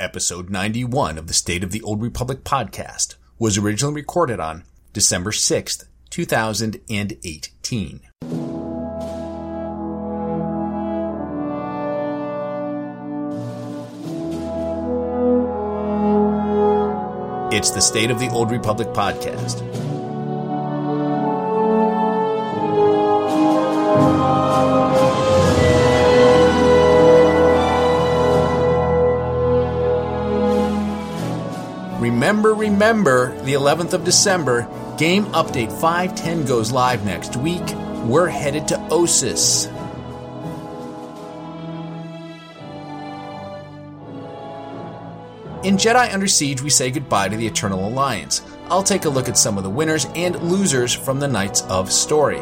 Episode 91 of the State of the Old Republic podcast was originally recorded on December 6th, 2018. It's the State of the Old Republic podcast. Remember, remember, the 11th of December, Game Update 510 goes live next week. We're headed to Ossus. In Jedi Under Siege, we say goodbye to the Eternal Alliance. I'll take a look at some of the winners and losers from the Knights of Story.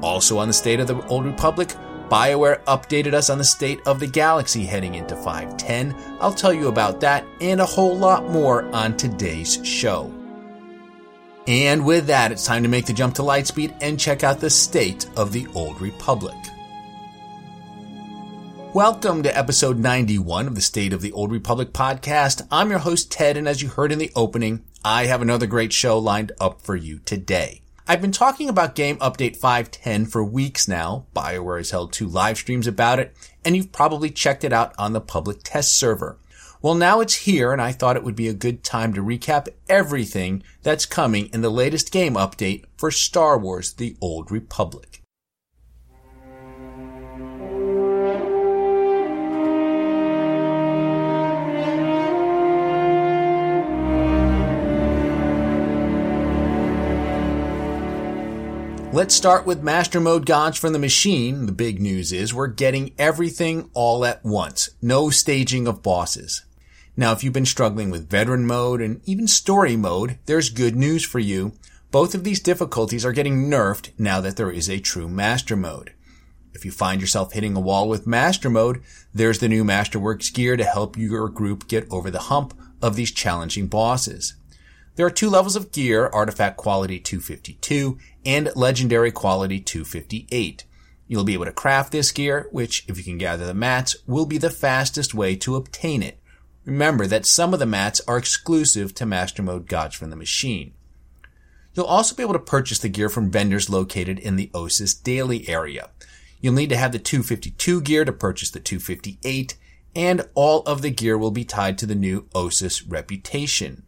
Also on the State of the Old Republic, BioWare updated us on the state of the galaxy heading into 510. I'll tell you about that and a whole lot more on today's show. And with that, it's time to make the jump to Lightspeed and check out the state of the Old Republic. Welcome to episode 91 of the State of the Old Republic podcast. I'm your host, Ted, and as you heard in the opening, I have another great show lined up for you today. I've been talking about Game Update 510 for weeks now. BioWare has held two live streams about it, and you've probably checked it out on the public test server. Well, now it's here, and I thought it would be a good time to recap everything that's coming in the latest game update for Star Wars The Old Republic. Let's start with Master Mode Gods from the Machine. The big news is we're getting everything all at once. No staging of bosses. Now, if you've been struggling with Veteran Mode and even Story Mode, there's good news for you. Both of these difficulties are getting nerfed now that there is a true Master Mode. If you find yourself hitting a wall with Master Mode, there's the new Masterworks gear to help your group get over the hump of these challenging bosses. There are two levels of gear, Artifact Quality 252 and Legendary Quality 258. You'll be able to craft this gear, which, if you can gather the mats, will be the fastest way to obtain it. Remember that some of the mats are exclusive to Master Mode Gods from the Machine. You'll also be able to purchase the gear from vendors located in the Ossus Daily area. You'll need to have the 252 gear to purchase the 258, and all of the gear will be tied to the new Ossus reputation.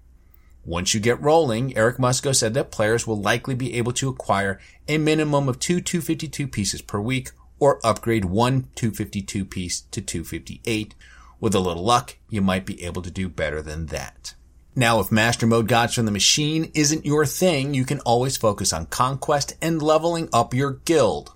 Once you get rolling, Eric Musco said that players will likely be able to acquire a minimum of two 252 pieces per week or upgrade one 252 piece to 258. With a little luck, you might be able to do better than that. Now, if Master Mode Gods from the Machine isn't your thing, you can always focus on conquest and leveling up your guild.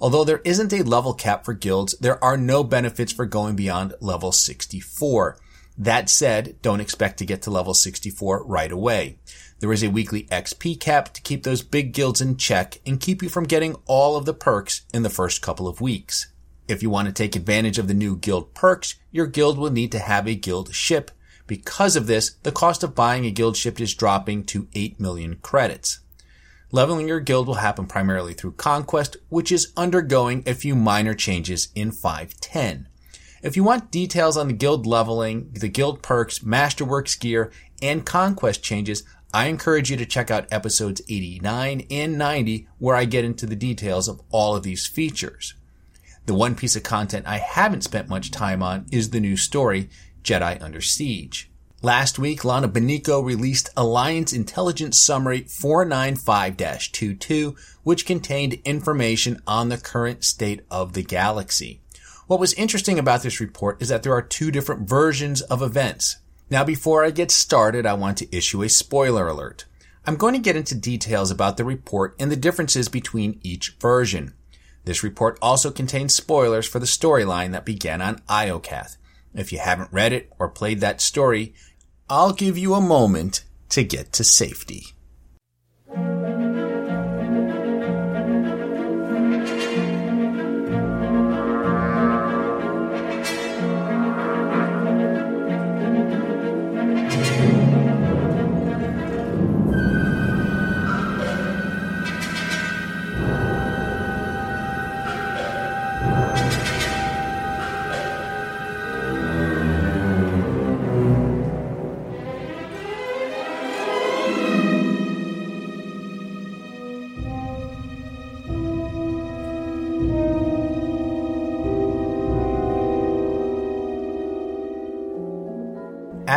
Although there isn't a level cap for guilds, there are no benefits for going beyond level 64. That said, don't expect to get to level 64 right away. There is a weekly XP cap to keep those big guilds in check and keep you from getting all of the perks in the first couple of weeks. If you want to take advantage of the new guild perks, your guild will need to have a guild ship. Because of this, the cost of buying a guild ship is dropping to 8 million credits. Leveling your guild will happen primarily through conquest, which is undergoing a few minor changes in 510. If you want details on the guild leveling, the guild perks, Masterworks gear, and conquest changes, I encourage you to check out episodes 89 and 90 where I get into the details of all of these features. The one piece of content I haven't spent much time on is the new story, Jedi Under Siege. Last week, Lana Beniko released Alliance Intelligence Summary 495-22, which contained information on the current state of the galaxy. What was interesting about this report is that there are two different versions of events. Now before I get started, I want to issue a spoiler alert. I'm going to get into details about the report and the differences between each version. This report also contains spoilers for the storyline that began on Iokath. If you haven't read it or played that story, I'll give you a moment to get to safety.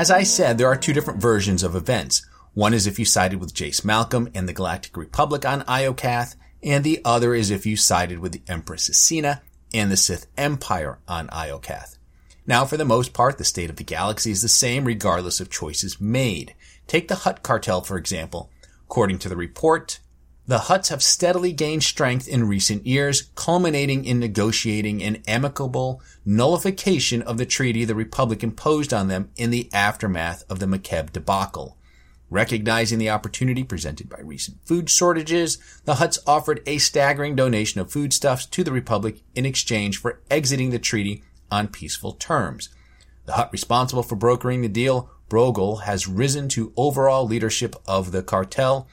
As I said, there are two different versions of events. One is if you sided with Jace Malcolm and the Galactic Republic on Iokath, and the other is if you sided with the Empress Acina and the Sith Empire on Iokath. Now, for the most part, the state of the galaxy is the same regardless of choices made. Take the Hutt cartel, for example. According to the report, the Hutts have steadily gained strength in recent years, culminating in negotiating an amicable nullification of the treaty the Republic imposed on them in the aftermath of the Makeb debacle. Recognizing the opportunity presented by recent food shortages, the Hutts offered a staggering donation of foodstuffs to the Republic in exchange for exiting the treaty on peaceful terms. The Hutt responsible for brokering the deal, Brogel, has risen to overall leadership of the cartel.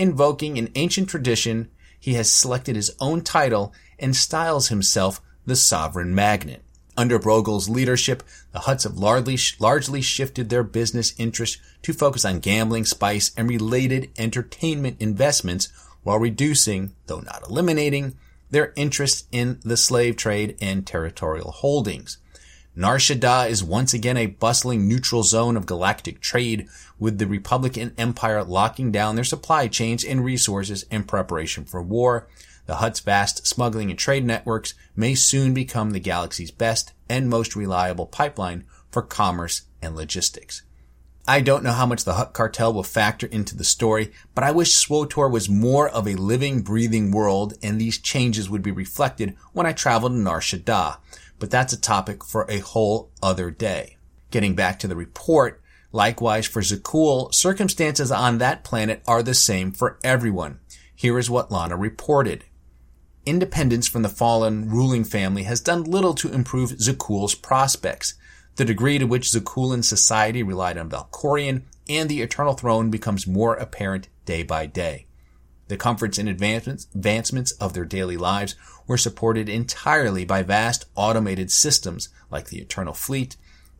Invoking an ancient tradition, he has selected his own title and styles himself the Sovereign Magnate. Under Brogel's leadership, the Hutts have largely, largely shifted their business interests to focus on gambling, spice, and related entertainment investments while reducing, though not eliminating, their interest in the slave trade and territorial holdings. Nar Shaddaa is once again a bustling neutral zone of galactic trade, with the Republican Empire locking down their supply chains and resources in preparation for war. The Hutt's vast smuggling and trade networks may soon become the galaxy's best and most reliable pipeline for commerce and logistics. I don't know how much the Hutt cartel will factor into the story, but I wish SWTOR was more of a living, breathing world and these changes would be reflected when I travel to Nar Shaddaa. But that's a topic for a whole other day. Getting back to the report, likewise for Zakuul, circumstances on that planet are the same for everyone. Here is what Lana reported. Independence from the fallen ruling family has done little to improve Zakuul's prospects. The degree to which Zakuulan society relied on Valkorion and the Eternal Throne becomes more apparent day by day. The comforts and advancements, of their daily lives were supported entirely by vast automated systems like the Eternal Fleet,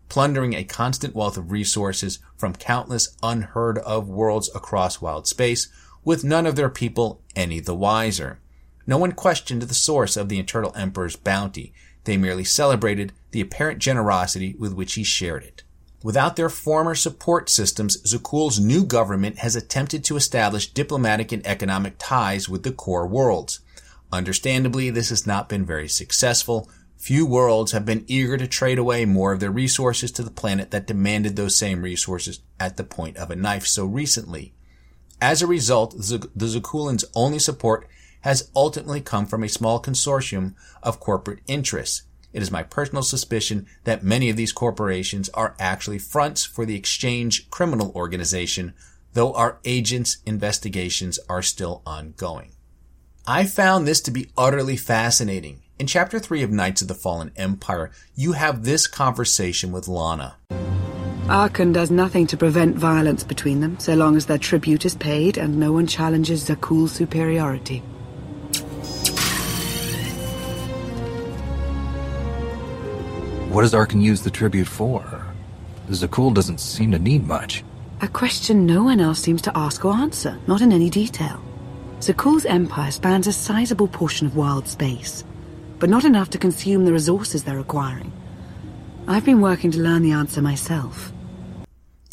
plundering a constant wealth of resources from countless unheard of worlds across wild space, with none of their people any the wiser. No one questioned the source of the Eternal Emperor's bounty. They merely celebrated the apparent generosity with which he shared it. Without their former support systems, Zakuul's new government has attempted to establish diplomatic and economic ties with the core worlds. Understandably, this has not been very successful. Few worlds have been eager to trade away more of their resources to the planet that demanded those same resources at the point of a knife so recently. As a result, the Zakuulans' only support has ultimately come from a small consortium of corporate interests. It is my personal suspicion that many of these corporations are actually fronts for the exchange criminal organization, though our agents' investigations are still ongoing. I found this to be utterly fascinating. In chapter 3 of Knights of the Fallen Empire, you have this conversation with Lana. Arcann does nothing to prevent violence between them, so long as their tribute is paid and no one challenges Zakuul's superiority. What does Arcann use the tribute for? Zakuul doesn't seem to need much. A question no one else seems to ask or answer, not in any detail. Zakuul's empire spans a sizable portion of wild space, but not enough to consume the resources they're acquiring. I've been working to learn the answer myself.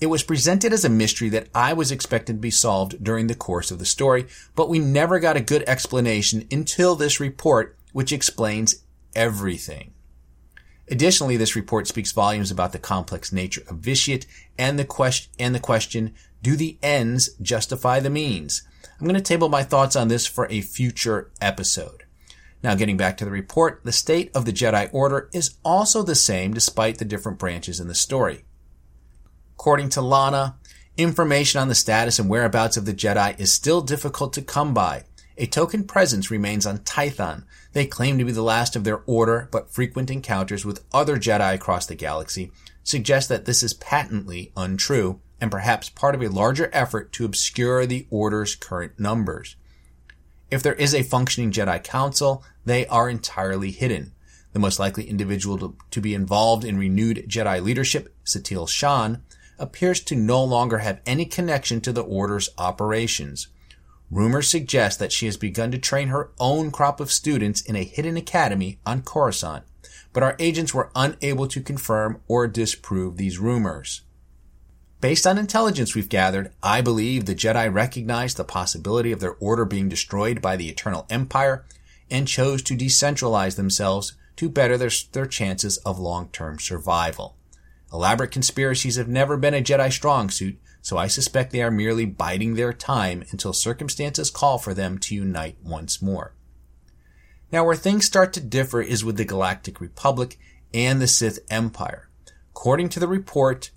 It was presented as a mystery that I was expected to be solved during the course of the story, but we never got a good explanation until this report, which explains everything. Additionally, this report speaks volumes about the complex nature of vitiate and the question, and the question, do the ends justify the means? I'm going to table my thoughts on this for a future episode. Now, getting back to the report, the state of the Jedi Order is also the same despite the different branches in the story. According to Lana, information on the status and whereabouts of the Jedi is still difficult to come by, a token presence remains on Tython. They claim to be the last of their order, but frequent encounters with other Jedi across the galaxy suggest that this is patently untrue and perhaps part of a larger effort to obscure the Order's current numbers. If there is a functioning Jedi Council, they are entirely hidden. The most likely individual to, to be involved in renewed Jedi leadership, Satil Shan, appears to no longer have any connection to the Order's operations. Rumors suggest that she has begun to train her own crop of students in a hidden academy on Coruscant, but our agents were unable to confirm or disprove these rumors. Based on intelligence we've gathered, I believe the Jedi recognized the possibility of their order being destroyed by the Eternal Empire and chose to decentralize themselves to better their, their chances of long-term survival. Elaborate conspiracies have never been a Jedi strong suit, so I suspect they are merely biding their time until circumstances call for them to unite once more. Now where things start to differ is with the Galactic Republic and the Sith Empire. According to the report,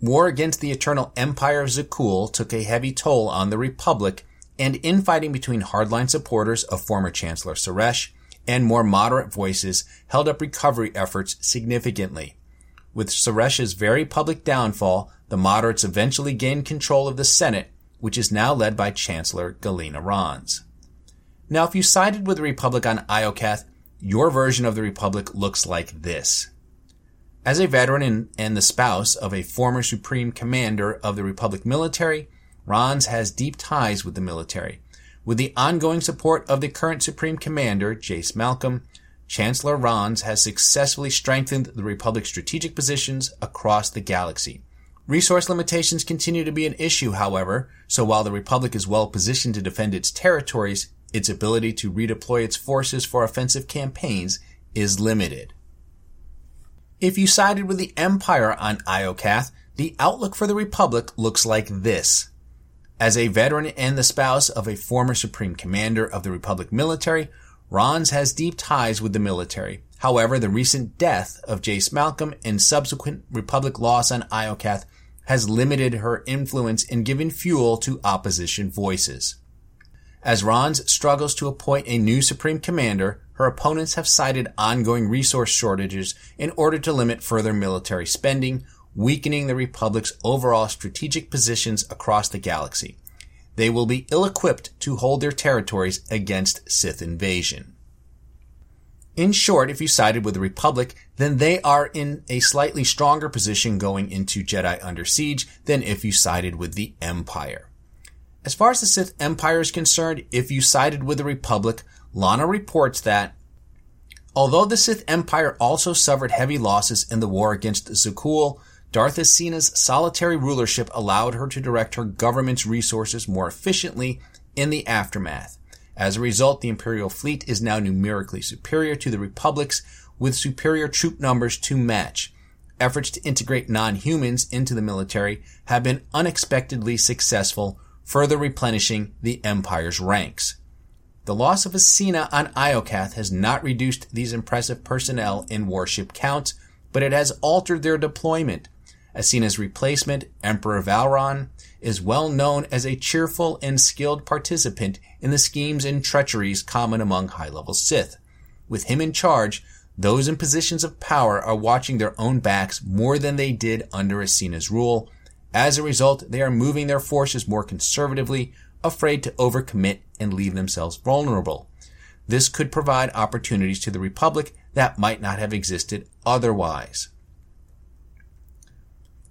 war against the Eternal Empire of Zakuul took a heavy toll on the Republic, and infighting between hardline supporters of former Chancellor Saresh and more moderate voices held up recovery efforts significantly. With Saresh's very public downfall, the moderates eventually gained control of the Senate, which is now led by Chancellor Galena Rans. Now, if you sided with the Republic on Iokath, your version of the Republic looks like this. As a veteran and, the spouse of a former Supreme Commander of the Republic military, Rans has deep ties with the military. With the ongoing support of the current Supreme Commander, Jace Malcolm, Chancellor Rans has successfully strengthened the Republic's strategic positions across the galaxy. Resource limitations continue to be an issue, however, so while the Republic is well positioned to defend its territories, its ability to redeploy its forces for offensive campaigns is limited. If you sided with the Empire on Iokath, the outlook for the Republic looks like this. As a veteran and the spouse of a former Supreme Commander of the Republic military, Rans has deep ties with the military. However, the recent death of Jace Malcolm and subsequent Republic loss on Iokath has limited her influence in giving fuel to opposition voices. As Rans struggles to appoint a new Supreme Commander, her opponents have cited ongoing resource shortages in order to limit further military spending weakening the Republic's overall strategic positions across the galaxy. They will be ill-equipped to hold their territories against Sith invasion. In short, if you sided with the Republic, then they are in a slightly stronger position going into Jedi Under Siege than if you sided with the Empire. As far as the Sith Empire is concerned, if you sided with the Republic, Lana reports that although the Sith Empire also suffered heavy losses in the war against Zakuul, Darth Acina's solitary rulership allowed her to direct her government's resources more efficiently in the aftermath. As a result, the Imperial fleet is now numerically superior to the Republic's with superior troop numbers to match. Efforts to integrate non-humans into the military have been unexpectedly successful, further replenishing the Empire's ranks. The loss of Acina on Iokath has not reduced these impressive personnel in warship counts, but it has altered their deployment. Acina's replacement, Emperor Vowrawn, is well known as a cheerful and skilled participant in the schemes and treacheries common among high-level Sith. With him in charge, those in positions of power are watching their own backs more than they did under Acina's rule. As a result, they are moving their forces more conservatively, afraid to overcommit and leave themselves vulnerable. This could provide opportunities to the Republic that might not have existed otherwise.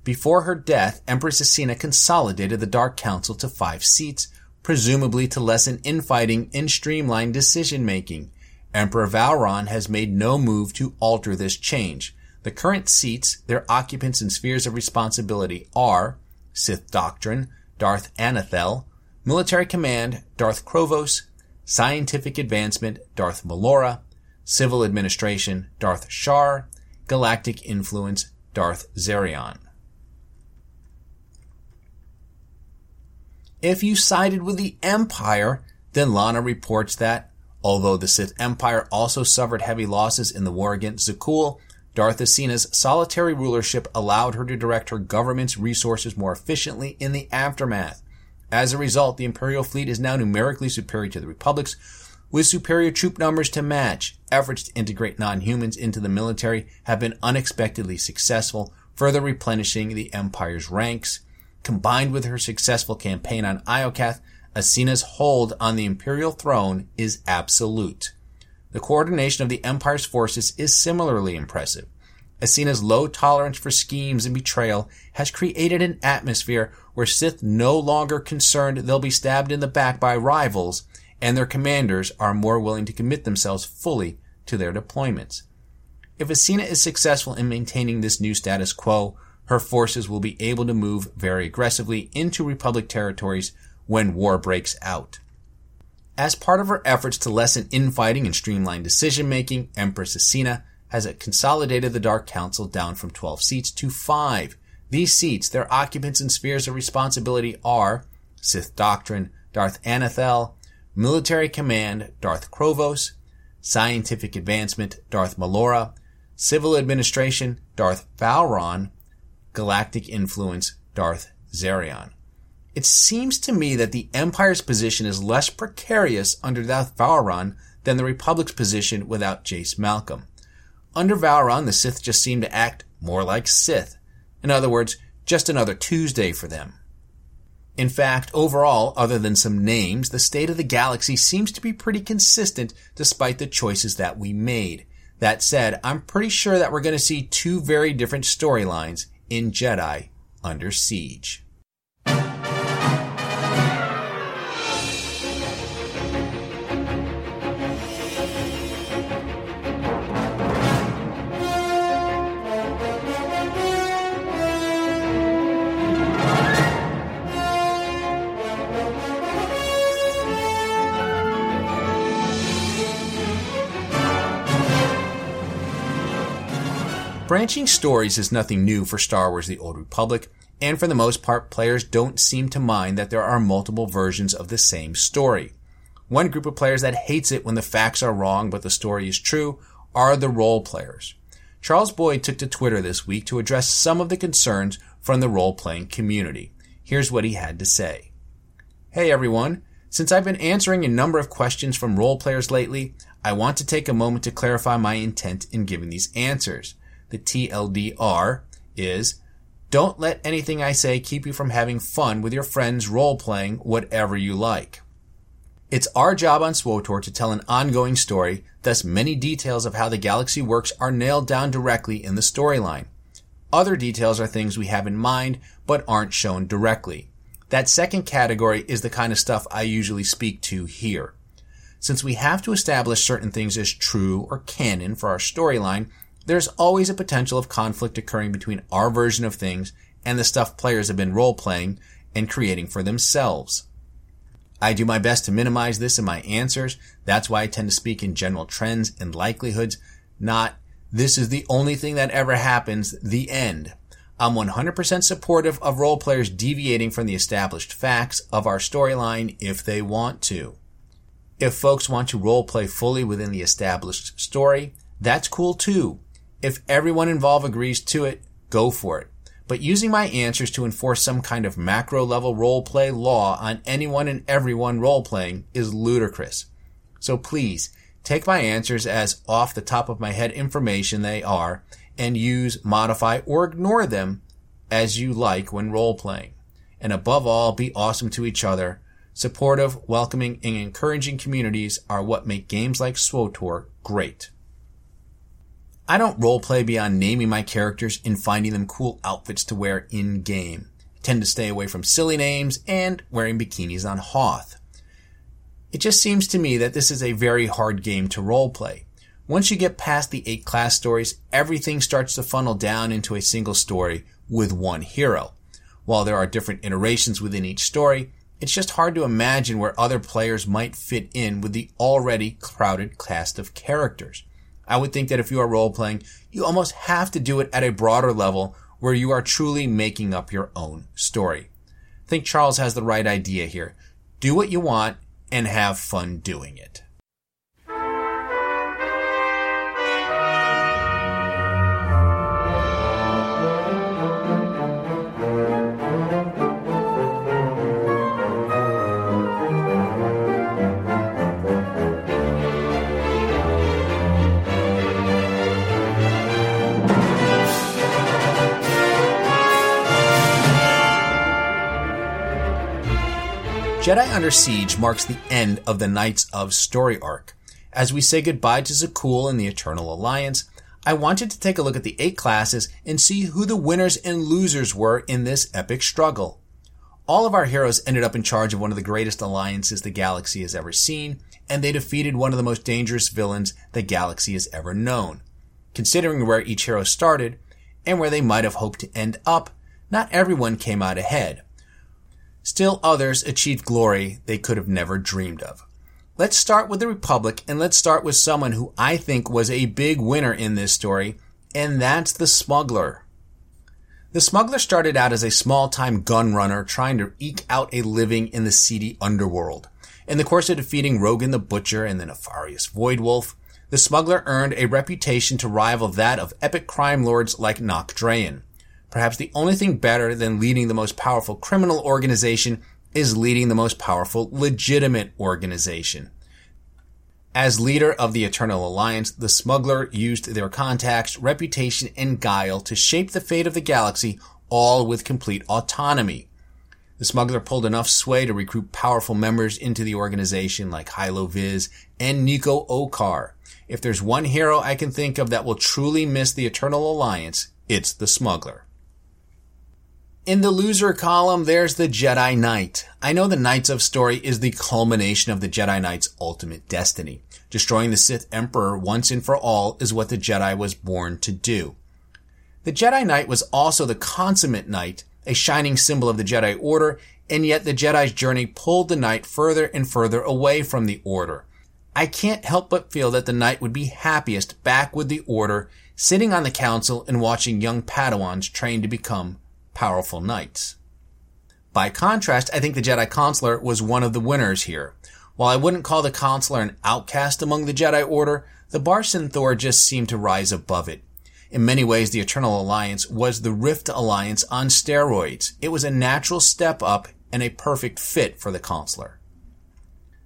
Before her death, Empress Acina consolidated the Dark Council to five seats, presumably to lessen infighting and streamline decision making. Emperor Vowrawn has made no move to alter this change. The current seats, their occupants and spheres of responsibility are Sith Doctrine, Darth Anathel, Military Command, Darth Krovos, Scientific Advancement, Darth Melora, Civil Administration, Darth Shar, Galactic Influence, Darth Zarion. If you sided with the Empire, then Lana reports that, although the Sith Empire also suffered heavy losses in the war against Zakuul, Darth Acina's solitary rulership allowed her to direct her government's resources more efficiently in the aftermath. As a result, the Imperial fleet is now numerically superior to the Republic's, with superior troop numbers to match. Efforts to integrate non-humans into the military have been unexpectedly successful, further replenishing the Empire's ranks. Combined with her successful campaign on Iokath, Acina's hold on the imperial throne is absolute. The coordination of the Empire's forces is similarly impressive. Acina's low tolerance for schemes and betrayal has created an atmosphere where Sith no longer concerned they'll be stabbed in the back by rivals, and their commanders are more willing to commit themselves fully to their deployments. If Acina is successful in maintaining this new status quo, her forces will be able to move very aggressively into Republic territories when war breaks out. As part of her efforts to lessen infighting and streamline decision making, Empress Acina has consolidated the Dark Council down from 12 seats to 5. These seats, their occupants and spheres of responsibility are Sith Doctrine, Darth Anathel, Military Command, Darth Krovos, Scientific Advancement, Darth Malora, Civil Administration, Darth Vowrawn, Galactic Influence, Darth Zarion. It seems to me that the Empire's position is less precarious under Darth Vowrawn than the Republic's position without Jace Malcolm. Under Vowrawn, the Sith just seem to act more like Sith. In other words, just another Tuesday for them. In fact, overall, other than some names, the state of the galaxy seems to be pretty consistent despite the choices that we made. That said, I'm pretty sure that we're going to see two very different storylines in Jedi Under Siege. Branching stories is nothing new for Star Wars The Old Republic, and for the most part, players don't seem to mind that there are multiple versions of the same story. One group of players that hates it when the facts are wrong but the story is true are the role players. Charles Boyd took to Twitter this week to address some of the concerns from the role playing community. Here's what he had to say. Hey everyone, since I've been answering a number of questions from role players lately, I want to take a moment to clarify my intent in giving these answers the TLDR, is don't let anything I say keep you from having fun with your friends role playing whatever you like. It's our job on SWTOR to tell an ongoing story, thus many details of how the galaxy works are nailed down directly in the storyline. Other details are things we have in mind, but aren't shown directly. That second category is the kind of stuff I usually speak to here. Since we have to establish certain things as true or canon for our storyline, there's always a potential of conflict occurring between our version of things and the stuff players have been role playing and creating for themselves. I do my best to minimize this in my answers. That's why I tend to speak in general trends and likelihoods, not this is the only thing that ever happens, the end. I'm 100% supportive of role players deviating from the established facts of our storyline if they want to. If folks want to role play fully within the established story, that's cool too. If everyone involved agrees to it, go for it. But using my answers to enforce some kind of macro level role play law on anyone and everyone role playing is ludicrous. So please, take my answers as off the top of my head information they are and use, modify, or ignore them as you like when role playing. And above all, be awesome to each other. Supportive, welcoming, and encouraging communities are what make games like SWTOR great. I don't roleplay beyond naming my characters and finding them cool outfits to wear in game. Tend to stay away from silly names and wearing bikinis on Hoth. It just seems to me that this is a very hard game to roleplay. Once you get past the eight class stories, everything starts to funnel down into a single story with one hero. While there are different iterations within each story, it's just hard to imagine where other players might fit in with the already crowded cast of characters. I would think that if you are role playing, you almost have to do it at a broader level where you are truly making up your own story. I think Charles has the right idea here. Do what you want and have fun doing it. Jedi Under Siege marks the end of the Knights of story arc. As we say goodbye to Zakuul and the Eternal Alliance, I wanted to take a look at the eight classes and see who the winners and losers were in this epic struggle. All of our heroes ended up in charge of one of the greatest alliances the galaxy has ever seen, and they defeated one of the most dangerous villains the galaxy has ever known. Considering where each hero started, and where they might have hoped to end up, not everyone came out ahead. Still others achieved glory they could have never dreamed of. Let's start with the Republic and let's start with someone who I think was a big winner in this story, and that's the smuggler. The smuggler started out as a small-time gun runner trying to eke out a living in the seedy underworld. In the course of defeating Rogan the Butcher and the nefarious Void Wolf, the smuggler earned a reputation to rival that of epic crime lords like Nok Drayen. Perhaps the only thing better than leading the most powerful criminal organization is leading the most powerful legitimate organization. As leader of the Eternal Alliance, the smuggler used their contacts, reputation, and guile to shape the fate of the galaxy, all with complete autonomy. The smuggler pulled enough sway to recruit powerful members into the organization like Hylo Visz and Nico Okarr. If there's one hero I can think of that will truly miss the Eternal Alliance, it's the smuggler. In the loser column, there's the Jedi Knight. I know the Knights of story is the culmination of the Jedi Knight's ultimate destiny. Destroying the Sith Emperor once and for all is what the Jedi was born to do. The Jedi Knight was also the consummate knight, a shining symbol of the Jedi Order, and yet the Jedi's journey pulled the knight further and further away from the Order. I can't help but feel that the knight would be happiest back with the Order, sitting on the council and watching young Padawans train to become powerful knights. By contrast, I think the Jedi Consular was one of the winners here. While I wouldn't call the Consular an outcast among the Jedi Order, the Bar Thor just seemed to rise above it. In many ways, the Eternal Alliance was the Rift Alliance on steroids. It was a natural step up and a perfect fit for the Consular.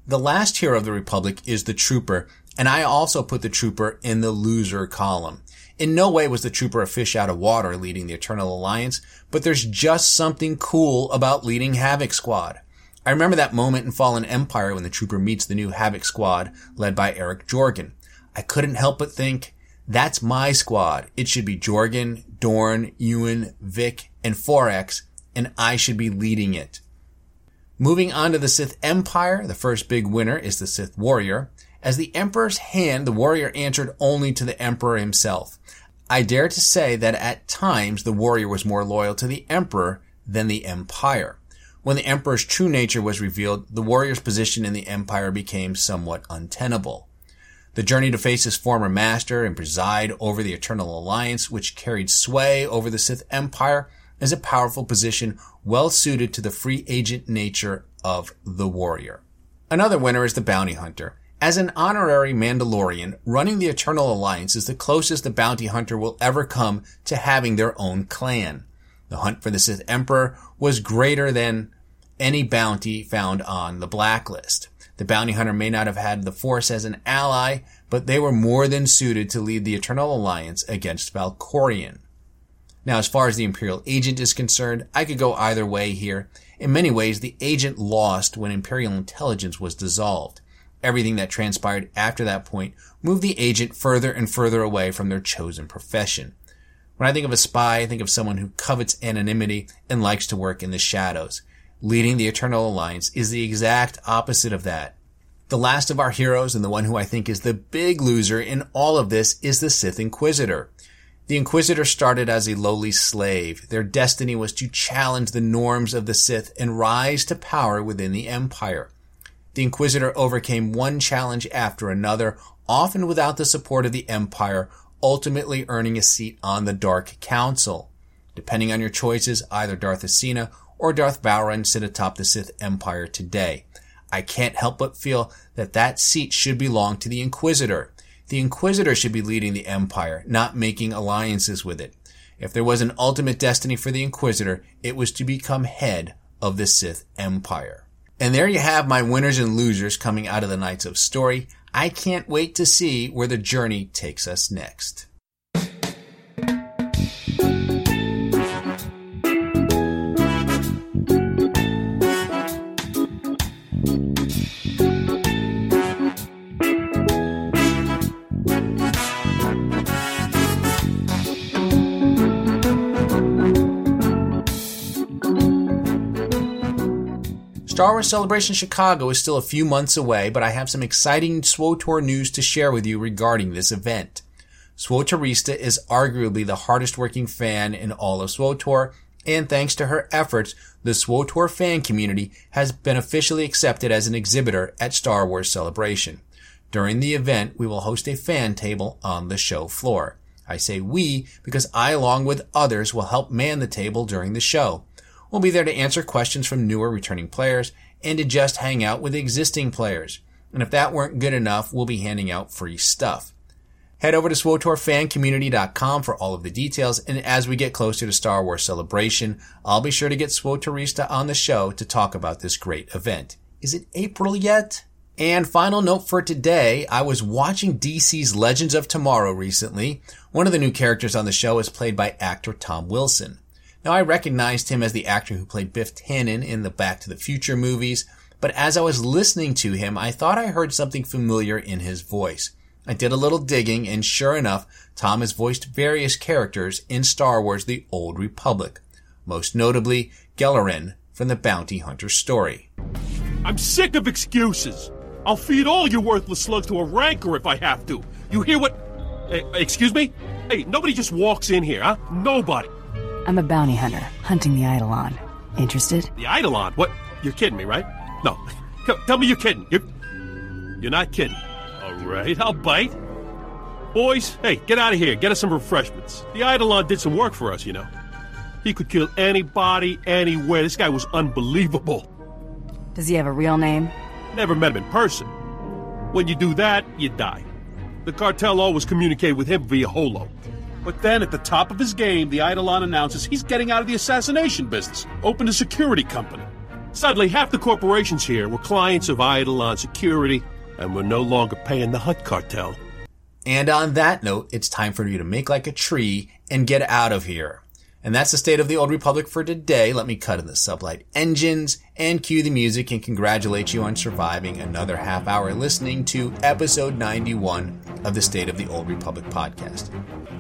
The last hero of the Republic is the Trooper, and I also put the Trooper in the loser column. In no way was the trooper a fish out of water leading the Eternal Alliance, but there's just something cool about leading Havoc Squad. I remember that moment in Fallen Empire when the trooper meets the new Havoc Squad led by Aric Jorgan. I couldn't help but think, that's my squad. It should be Jorgan, Dorne, Yuun, Vik, and Forex, and I should be leading it. Moving on to the Sith Empire, the first big winner is the Sith Warrior. As the Emperor's hand, the warrior answered only to the Emperor himself. I dare to say that at times the warrior was more loyal to the Emperor than the Empire. When the Emperor's true nature was revealed, the warrior's position in the Empire became somewhat untenable. The journey to face his former master and preside over the Eternal Alliance, which carried sway over the Sith Empire, is a powerful position well suited to the free agent nature of the warrior. Another winner is the bounty hunter. As an honorary Mandalorian, running the Eternal Alliance is the closest the bounty hunter will ever come to having their own clan. The hunt for the Sith Emperor was greater than any bounty found on the blacklist. The bounty hunter may not have had the Force as an ally, but they were more than suited to lead the Eternal Alliance against Valkorion. Now, as far as the Imperial agent is concerned, I could go either way here. In many ways, the agent lost when Imperial intelligence was dissolved everything that transpired after that point moved the agent further and further away from their chosen profession. When I think of a spy, I think of someone who covets anonymity and likes to work in the shadows. Leading the Eternal Alliance is the exact opposite of that. The last of our heroes and the one who I think is the big loser in all of this is the Sith Inquisitor. The Inquisitor started as a lowly slave. Their destiny was to challenge the norms of the Sith and rise to power within the Empire the Inquisitor overcame one challenge after another, often without the support of the Empire, ultimately earning a seat on the Dark Council. Depending on your choices, either Darth Acina or Darth Vowrawn sit atop the Sith Empire today. I can't help but feel that that seat should belong to the Inquisitor. The Inquisitor should be leading the Empire, not making alliances with it. If there was an ultimate destiny for the Inquisitor, it was to become head of the Sith Empire. And there you have my winners and losers coming out of the Knights of Story. I can't wait to see where the journey takes us next. Star Wars Celebration Chicago is still a few months away, but I have some exciting SWTOR news to share with you regarding this event. SWTORista is arguably the hardest working fan in all of SWTOR, and thanks to her efforts, the SWTOR fan community has been officially accepted as an exhibitor at Star Wars Celebration. During the event, we will host a fan table on the show floor. I say we because I, along with others, will help man the table during the show. We'll be there to answer questions from newer returning players and to just hang out with existing players. And if that weren't good enough, we'll be handing out free stuff. Head over to SWTORFanCommunity.com for all of the details, and as we get closer to Star Wars Celebration, I'll be sure to get SWTORista on the show to talk about this great event. Is it April yet? And final note for today, I was watching DC's Legends of Tomorrow recently. One of the new characters on the show is played by actor Tom Wilson. Now I recognized him as the actor who played Biff Tannen in the Back to the Future movies, but as I was listening to him, I thought I heard something familiar in his voice. I did a little digging, and sure enough, Tom has voiced various characters in Star Wars The Old Republic, most notably Gellerin from the Bounty Hunter story. I'm sick of excuses. I'll feed all you worthless slugs to a rancor if I have to. You hear what? Hey, excuse me? Hey, nobody just walks in here, huh? Nobody. I'm a bounty hunter, hunting the Eidolon. Interested? The Eidolon? What? You're kidding me, right? No. Tell me you're kidding. You're, you're not kidding. All right, I'll bite. Boys, hey, get out of here. Get us some refreshments. The Eidolon did some work for us, you know. He could kill anybody, anywhere. This guy was unbelievable. Does he have a real name? Never met him in person. When you do that, you die. The cartel always communicate with him via holo. But then at the top of his game, the Eidolon announces he's getting out of the assassination business, opened a security company. Suddenly, half the corporations here were clients of Eidolon Security, and were no longer paying the Hutt cartel. And on that note, it's time for you to make like a tree and get out of here. And that's the state of the Old Republic for today. Let me cut in the sublight engines and cue the music and congratulate you on surviving another half hour listening to episode 91 of the State of the Old Republic podcast.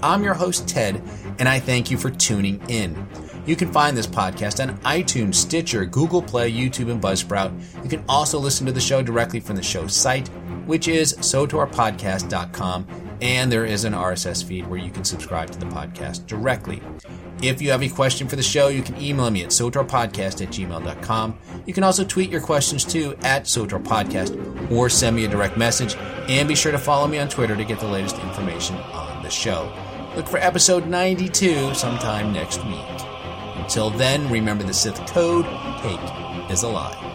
I'm your host, Ted, and I thank you for tuning in. You can find this podcast on iTunes, Stitcher, Google Play, YouTube, and Buzzsprout. You can also listen to the show directly from the show's site, which is sotorpodcast.com, and there is an RSS feed where you can subscribe to the podcast directly. If you have a question for the show, you can email me at sotorpodcast at gmail.com. You can also tweet your questions to at sotorpodcast or send me a direct message. And be sure to follow me on Twitter to get the latest information on the show. Look for episode 92 sometime next week. Until then, remember the Sith code, hate is a lie.